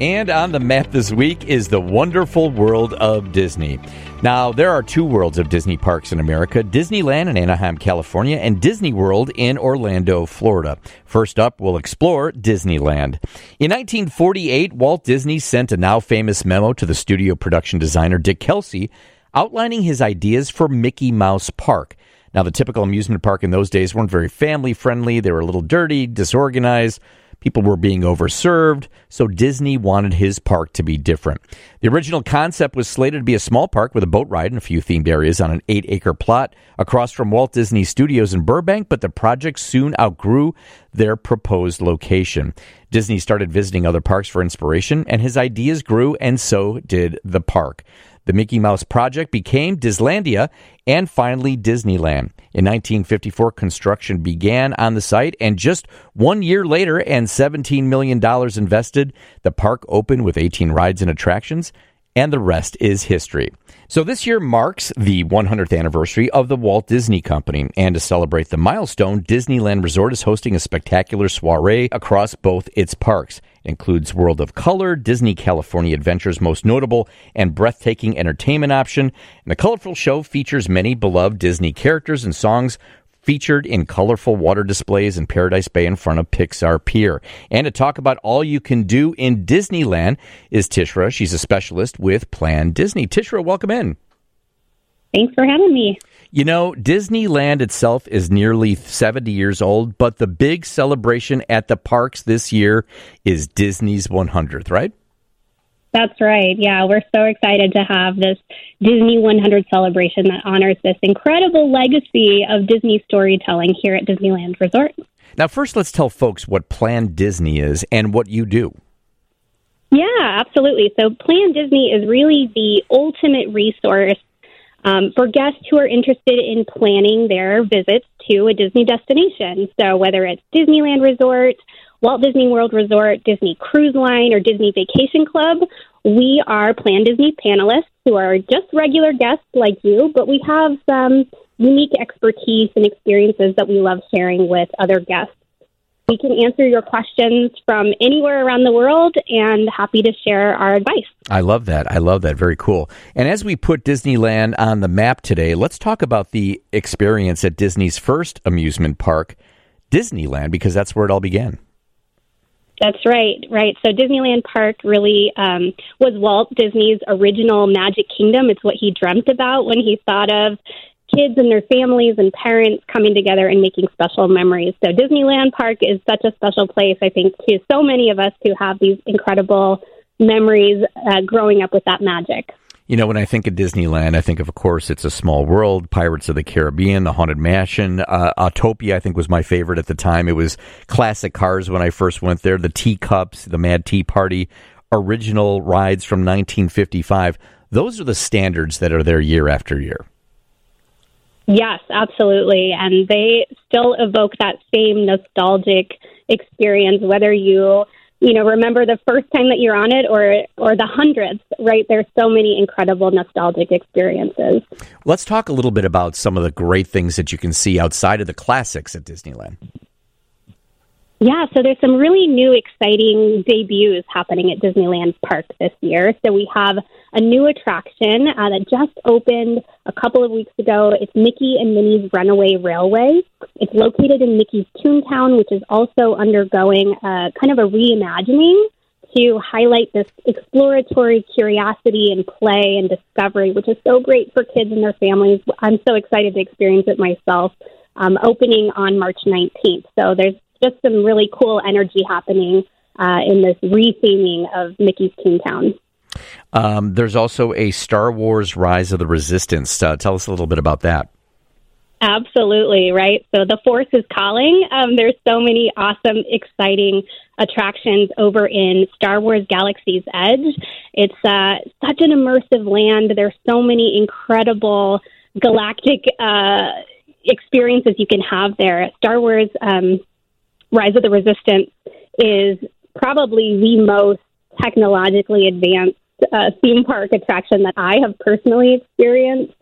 And on the map this week is the wonderful world of Disney. Now, there are two worlds of Disney parks in America Disneyland in Anaheim, California, and Disney World in Orlando, Florida. First up, we'll explore Disneyland. In 1948, Walt Disney sent a now famous memo to the studio production designer Dick Kelsey outlining his ideas for Mickey Mouse Park. Now, the typical amusement park in those days weren't very family friendly, they were a little dirty, disorganized. People were being overserved, so Disney wanted his park to be different. The original concept was slated to be a small park with a boat ride and a few themed areas on an eight acre plot across from Walt Disney Studios in Burbank, but the project soon outgrew their proposed location. Disney started visiting other parks for inspiration, and his ideas grew, and so did the park. The Mickey Mouse Project became Disneylandia and finally Disneyland. In 1954, construction began on the site, and just one year later and $17 million invested, the park opened with 18 rides and attractions, and the rest is history. So this year marks the 100th anniversary of the Walt Disney Company, and to celebrate the milestone, Disneyland Resort is hosting a spectacular soiree across both its parks includes World of Color, Disney California Adventure's most notable and breathtaking entertainment option. And the colorful show features many beloved Disney characters and songs featured in colorful water displays in Paradise Bay in front of Pixar Pier. And to talk about all you can do in Disneyland is Tishra. She's a specialist with Plan Disney. Tishra, welcome in. Thanks for having me. You know, Disneyland itself is nearly 70 years old, but the big celebration at the parks this year is Disney's 100th, right? That's right. Yeah, we're so excited to have this Disney 100 celebration that honors this incredible legacy of Disney storytelling here at Disneyland Resort. Now, first, let's tell folks what Plan Disney is and what you do. Yeah, absolutely. So, Plan Disney is really the ultimate resource um, for guests who are interested in planning their visits to a Disney destination. So, whether it's Disneyland Resort, Walt Disney World Resort, Disney Cruise Line, or Disney Vacation Club, we are Plan Disney panelists who are just regular guests like you, but we have some unique expertise and experiences that we love sharing with other guests. We can answer your questions from anywhere around the world and happy to share our advice. I love that. I love that. Very cool. And as we put Disneyland on the map today, let's talk about the experience at Disney's first amusement park, Disneyland, because that's where it all began. That's right, right. So Disneyland Park really um, was Walt Disney's original Magic Kingdom. It's what he dreamt about when he thought of kids and their families and parents coming together and making special memories. So Disneyland Park is such a special place, I think, to so many of us who have these incredible memories uh, growing up with that magic. You know, when I think of Disneyland, I think of, of course, It's a Small World, Pirates of the Caribbean, The Haunted Mansion. Uh, Autopia, I think, was my favorite at the time. It was classic cars when I first went there. The teacups, the Mad Tea Party, original rides from 1955. Those are the standards that are there year after year. Yes, absolutely. And they still evoke that same nostalgic experience, whether you you know remember the first time that you're on it or or the hundredth right? There's so many incredible nostalgic experiences. Let's talk a little bit about some of the great things that you can see outside of the classics at disneyland yeah, so there's some really new, exciting debuts happening at Disneyland Park this year. So we have a new attraction uh, that just opened a couple of weeks ago. It's Mickey and Minnie's Runaway Railway. It's located in Mickey's Toontown, which is also undergoing uh, kind of a reimagining to highlight this exploratory curiosity and play and discovery, which is so great for kids and their families. I'm so excited to experience it myself. Um, opening on March 19th. So there's just some really cool energy happening uh, in this retheming of Mickey's Toontown. Um, there's also a Star Wars Rise of the Resistance. Uh, tell us a little bit about that. Absolutely, right? So the Force is calling. Um, there's so many awesome, exciting attractions over in Star Wars Galaxy's Edge. It's uh, such an immersive land. There's so many incredible galactic uh, experiences you can have there. Star Wars um, Rise of the Resistance is probably the most technologically advanced uh, theme park attraction that I have personally experienced.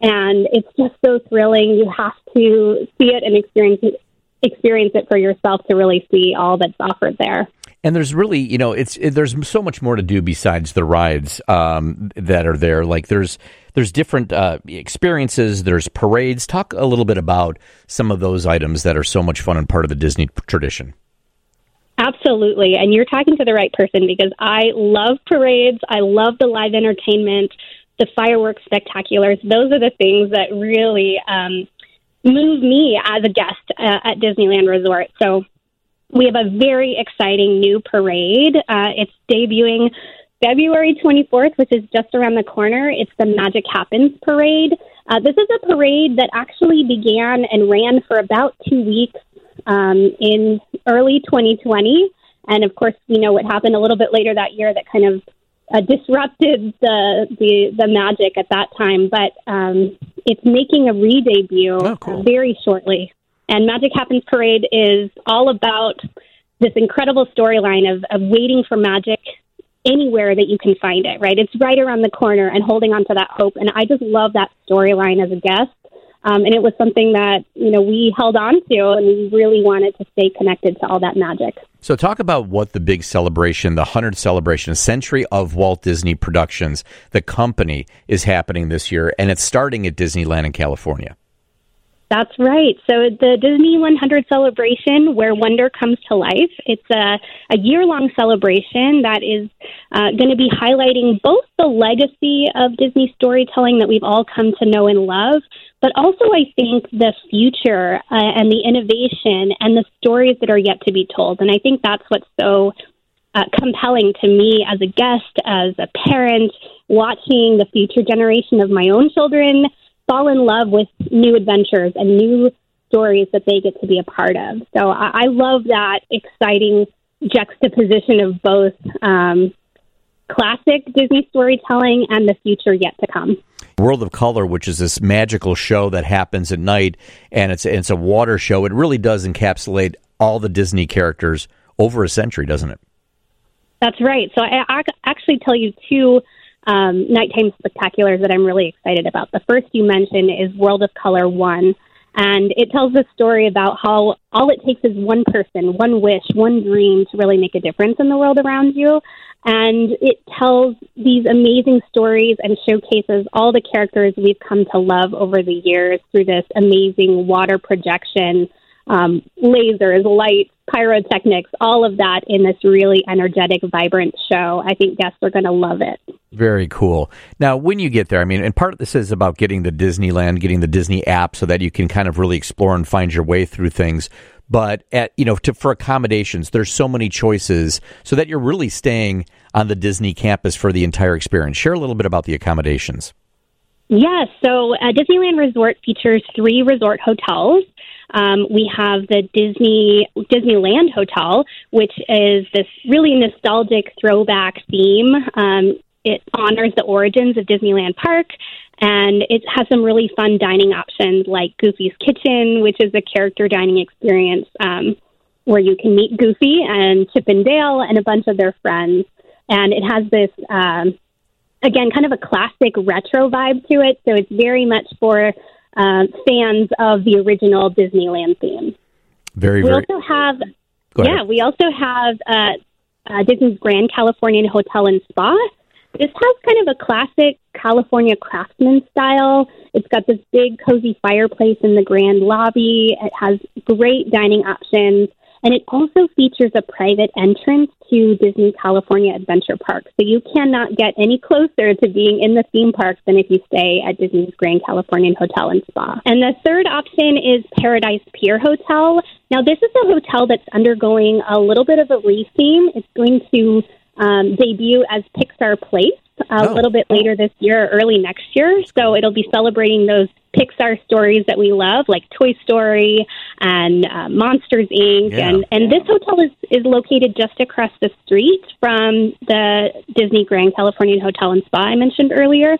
And it's just so thrilling. You have to see it and experience it, experience it for yourself to really see all that's offered there. And there's really, you know, it's it, there's so much more to do besides the rides um, that are there. Like there's there's different uh, experiences. There's parades. Talk a little bit about some of those items that are so much fun and part of the Disney tradition. Absolutely. And you're talking to the right person because I love parades. I love the live entertainment, the fireworks spectaculars. Those are the things that really um, move me as a guest uh, at Disneyland Resort. So we have a very exciting new parade. Uh, it's debuting February 24th, which is just around the corner. It's the Magic Happens Parade. Uh, this is a parade that actually began and ran for about two weeks um, in early 2020. And of course, we know what happened a little bit later that year that kind of uh, disrupted the, the the magic at that time. But um, it's making a re-debut oh, cool. very shortly. And Magic Happens Parade is all about this incredible storyline of, of waiting for magic anywhere that you can find it, right? It's right around the corner and holding on to that hope. And I just love that storyline as a guest. Um, and it was something that, you know, we held on to and we really wanted to stay connected to all that magic. So, talk about what the big celebration, the 100th celebration, century of Walt Disney Productions, the company, is happening this year. And it's starting at Disneyland in California. That's right. So the Disney 100 celebration, where wonder comes to life, it's a, a year-long celebration that is uh, going to be highlighting both the legacy of Disney storytelling that we've all come to know and love, but also I think the future uh, and the innovation and the stories that are yet to be told. And I think that's what's so uh, compelling to me as a guest, as a parent, watching the future generation of my own children fall in love with new adventures and new stories that they get to be a part of. So I, I love that exciting juxtaposition of both um, classic Disney storytelling and the future yet to come. World of Color, which is this magical show that happens at night, and it's it's a water show. It really does encapsulate all the Disney characters over a century, doesn't it? That's right. So I, I actually tell you two um, nighttime spectaculars that I'm really excited about. The first you mentioned is World of Color 1. And it tells a story about how all it takes is one person, one wish, one dream to really make a difference in the world around you. And it tells these amazing stories and showcases all the characters we've come to love over the years through this amazing water projection um, lasers, lights, pyrotechnics, all of that in this really energetic, vibrant show. I think guests are going to love it. Very cool. Now, when you get there, I mean, and part of this is about getting the Disneyland, getting the Disney app so that you can kind of really explore and find your way through things. But at you know, to, for accommodations, there's so many choices, so that you're really staying on the Disney campus for the entire experience. Share a little bit about the accommodations. Yes, so uh, Disneyland Resort features three resort hotels. Um, we have the Disney Disneyland Hotel, which is this really nostalgic throwback theme. Um, it honors the origins of Disneyland Park, and it has some really fun dining options like Goofy's Kitchen, which is a character dining experience um, where you can meet Goofy and Chip and Dale and a bunch of their friends. And it has this, um, again, kind of a classic retro vibe to it. So it's very much for uh, fans of the original Disneyland theme. Very, we very. also have, yeah, we also have uh, uh, Disney's Grand Californian Hotel and Spa. This has kind of a classic California craftsman style. It's got this big, cozy fireplace in the grand lobby. It has great dining options. And it also features a private entrance to Disney California Adventure Park. So you cannot get any closer to being in the theme park than if you stay at Disney's Grand Californian Hotel and Spa. And the third option is Paradise Pier Hotel. Now, this is a hotel that's undergoing a little bit of a retheme. It's going to um, debut as Pixar Place a oh. little bit later this year or early next year. So it'll be celebrating those Pixar stories that we love, like Toy Story and uh, Monsters Inc. Yeah. And and this hotel is is located just across the street from the Disney Grand Californian Hotel and Spa I mentioned earlier.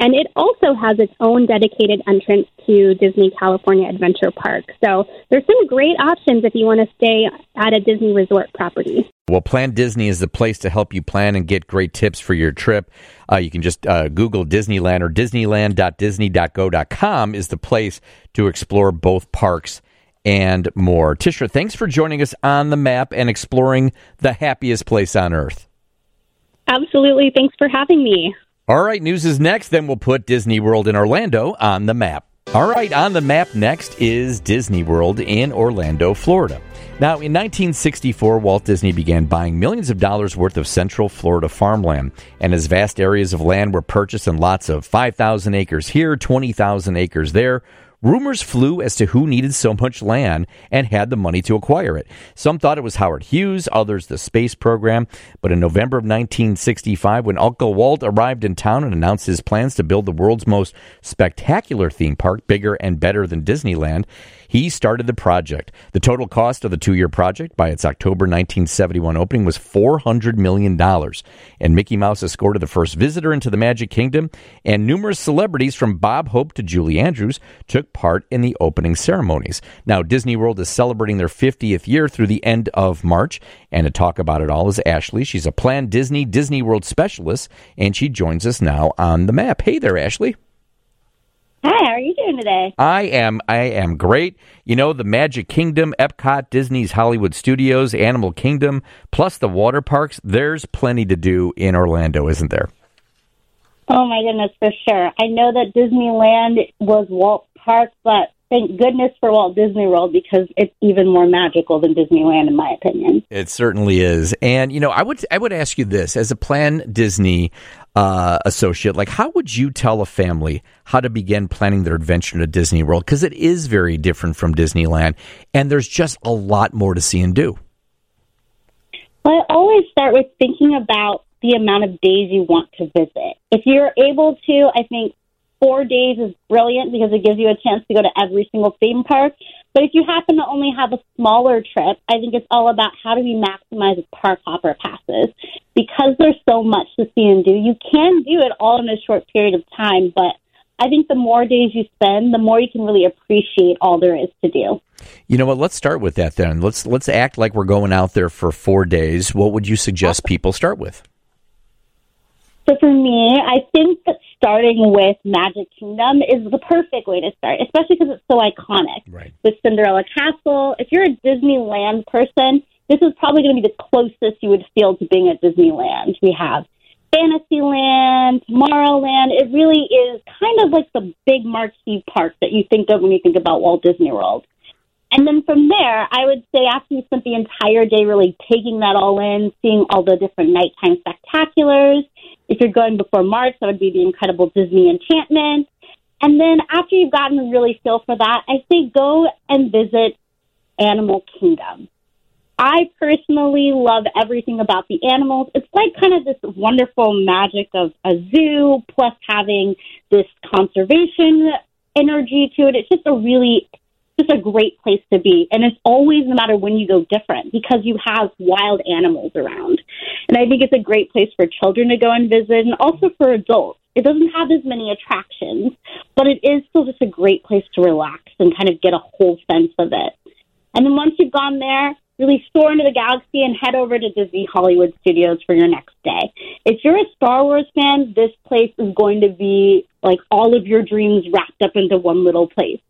And it also has its own dedicated entrance to Disney California Adventure Park. So there's some great options if you want to stay at a Disney resort property. Well, Plan Disney is the place to help you plan and get great tips for your trip. Uh, you can just uh, Google Disneyland or Disneyland.disney.go.com is the place to explore both parks and more. Tishra, thanks for joining us on the map and exploring the happiest place on earth. Absolutely. Thanks for having me. All right, news is next. Then we'll put Disney World in Orlando on the map. All right, on the map next is Disney World in Orlando, Florida. Now, in 1964, Walt Disney began buying millions of dollars worth of Central Florida farmland, and as vast areas of land were purchased and lots of 5,000 acres here, 20,000 acres there, Rumors flew as to who needed so much land and had the money to acquire it. Some thought it was Howard Hughes, others the space program. But in November of 1965, when Uncle Walt arrived in town and announced his plans to build the world's most spectacular theme park, bigger and better than Disneyland, he started the project. The total cost of the two year project by its October 1971 opening was $400 million. And Mickey Mouse escorted the first visitor into the Magic Kingdom, and numerous celebrities from Bob Hope to Julie Andrews took part in the opening ceremonies. Now, Disney World is celebrating their 50th year through the end of March. And to talk about it all is Ashley. She's a Plan Disney Disney World specialist, and she joins us now on the map. Hey there, Ashley. Hi, how are you doing today? I am I am great. You know, the Magic Kingdom, Epcot, Disney's Hollywood Studios, Animal Kingdom, plus the water parks, there's plenty to do in Orlando, isn't there? Oh my goodness, for sure. I know that Disneyland was Walt Park, but thank goodness for Walt Disney World because it's even more magical than Disneyland, in my opinion. It certainly is. And you know, I would I would ask you this as a Plan Disney uh, associate, like how would you tell a family how to begin planning their adventure to Disney World? Because it is very different from Disneyland, and there's just a lot more to see and do. Well, I always start with thinking about the amount of days you want to visit. If you're able to, I think four days is brilliant because it gives you a chance to go to every single theme park. But if you happen to only have a smaller trip, I think it's all about how do we maximize park hopper passes. Because there's so much to see and do, you can do it all in a short period of time, but I think the more days you spend, the more you can really appreciate all there is to do. You know what? Let's start with that then. Let's let's act like we're going out there for 4 days. What would you suggest people start with? So for me, I think that starting with Magic Kingdom is the perfect way to start, especially because it's so iconic. Right. With Cinderella Castle, if you're a Disneyland person, this is probably going to be the closest you would feel to being at Disneyland. We have Fantasyland, Tomorrowland. It really is kind of like the big marquee park that you think of when you think about Walt Disney World. And then from there, I would say after you spent the entire day really taking that all in, seeing all the different nighttime spectaculars, if you're going before March, that would be the Incredible Disney Enchantment. And then after you've gotten a really feel for that, I say go and visit Animal Kingdom. I personally love everything about the animals. It's like kind of this wonderful magic of a zoo plus having this conservation energy to it. It's just a really just a great place to be. And it's always, no matter when you go, different because you have wild animals around. And I think it's a great place for children to go and visit and also for adults. It doesn't have as many attractions, but it is still just a great place to relax and kind of get a whole sense of it. And then once you've gone there, really soar into the galaxy and head over to Disney Hollywood Studios for your next day. If you're a Star Wars fan, this place is going to be like all of your dreams wrapped up into one little place.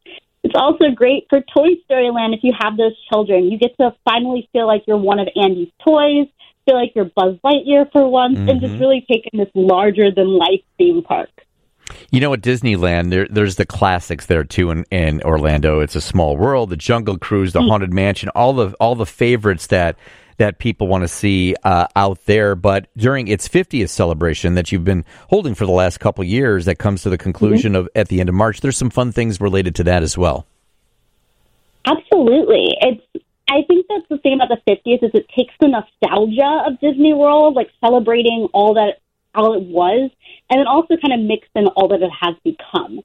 It's also great for Toy Story Land if you have those children. You get to finally feel like you're one of Andy's toys, feel like you're Buzz Lightyear for once, mm-hmm. and just mm-hmm. really take in this larger than life theme park. You know, at Disneyland, there, there's the classics there too. In, in Orlando, it's a Small World, the Jungle Cruise, the mm-hmm. Haunted Mansion, all the all the favorites that that people want to see uh, out there. But during its 50th celebration that you've been holding for the last couple years, that comes to the conclusion mm-hmm. of at the end of March. There's some fun things related to that as well. Absolutely, it's. I think that's the thing about the 50th is it takes the nostalgia of Disney World, like celebrating all that all it was, and then also kind of mix in all that it has become.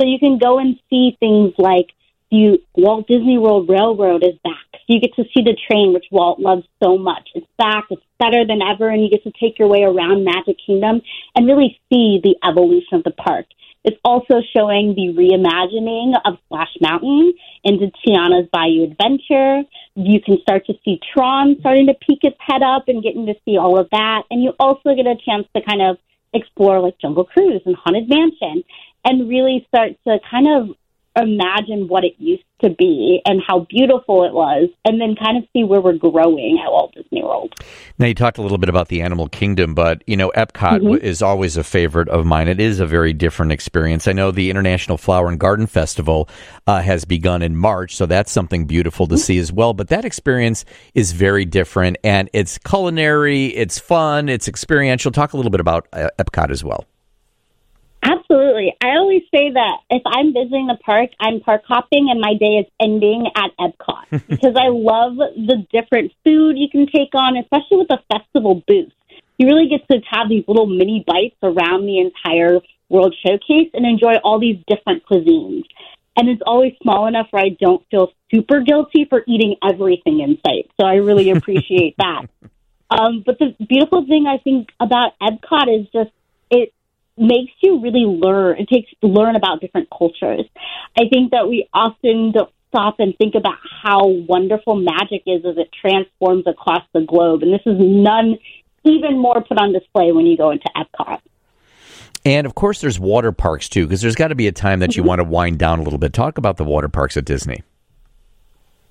So you can go and see things like the Walt Disney World Railroad is back. You get to see the train, which Walt loves so much. It's back. It's better than ever, and you get to take your way around Magic Kingdom and really see the evolution of the park. It's also showing the reimagining of Splash Mountain into Tiana's Bayou Adventure. You can start to see Tron starting to peek its head up and getting to see all of that. And you also get a chance to kind of explore like Jungle Cruise and Haunted Mansion and really start to kind of imagine what it used to be and how beautiful it was, and then kind of see where we're growing at Walt Disney World. Now, you talked a little bit about the animal kingdom, but, you know, Epcot mm-hmm. is always a favorite of mine. It is a very different experience. I know the International Flower and Garden Festival uh, has begun in March, so that's something beautiful to mm-hmm. see as well. But that experience is very different, and it's culinary, it's fun, it's experiential. Talk a little bit about uh, Epcot as well. Absolutely. I always say that if I'm visiting the park, I'm park hopping and my day is ending at Epcot because I love the different food you can take on, especially with the festival booth. You really get to have these little mini bites around the entire World Showcase and enjoy all these different cuisines. And it's always small enough where I don't feel super guilty for eating everything in sight. So I really appreciate that. Um, but the beautiful thing I think about Epcot is just it makes you really learn. It takes learn about different cultures. I think that we often don't stop and think about how wonderful magic is as it transforms across the globe, and this is none even more put on display when you go into Epcot. And of course, there's water parks too, because there's got to be a time that you mm-hmm. want to wind down a little bit. Talk about the water parks at Disney.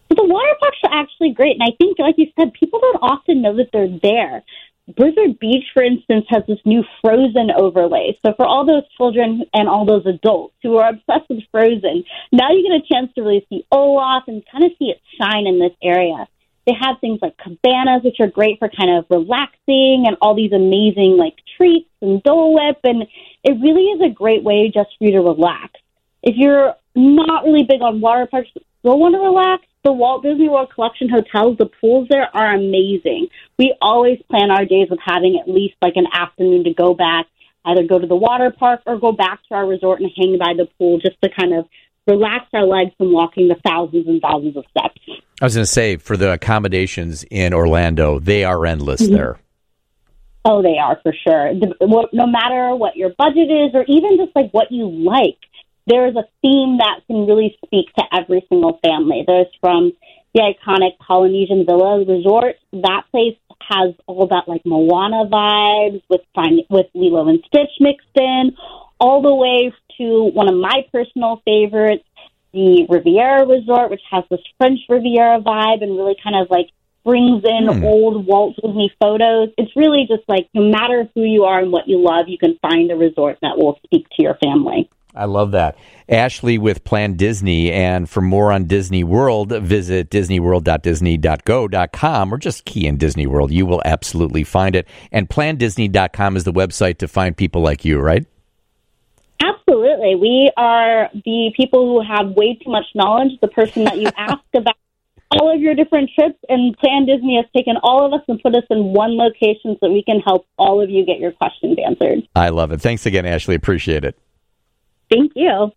The water parks are actually great, and I think, like you said, people don't often know that they're there. Blizzard Beach, for instance, has this new Frozen overlay. So for all those children and all those adults who are obsessed with Frozen, now you get a chance to really see Olaf and kind of see it shine in this area. They have things like cabanas, which are great for kind of relaxing and all these amazing like treats and Dole Whip. And it really is a great way just for you to relax. If you're not really big on water parks, still want to relax, the Walt Disney World Collection hotels, the pools there are amazing. We always plan our days with having at least like an afternoon to go back, either go to the water park or go back to our resort and hang by the pool just to kind of relax our legs from walking the thousands and thousands of steps. I was going to say, for the accommodations in Orlando, they are endless mm-hmm. there. Oh, they are for sure. No matter what your budget is, or even just like what you like, there is a theme that can really speak to every single family. There's from the iconic Polynesian Villa Resort. That place has all that like Moana vibes with with Lilo and Stitch mixed in, all the way to one of my personal favorites, the Riviera Resort, which has this French Riviera vibe and really kind of like brings in hmm. old Walt Disney photos. It's really just like no matter who you are and what you love, you can find a resort that will speak to your family. I love that. Ashley with Plan Disney. And for more on Disney World, visit disneyworld.disney.go.com or just key in Disney World. You will absolutely find it. And plandisney.com is the website to find people like you, right? Absolutely. We are the people who have way too much knowledge, the person that you ask about all of your different trips, and Plan Disney has taken all of us and put us in one location so we can help all of you get your questions answered. I love it. Thanks again, Ashley. Appreciate it. Thank you.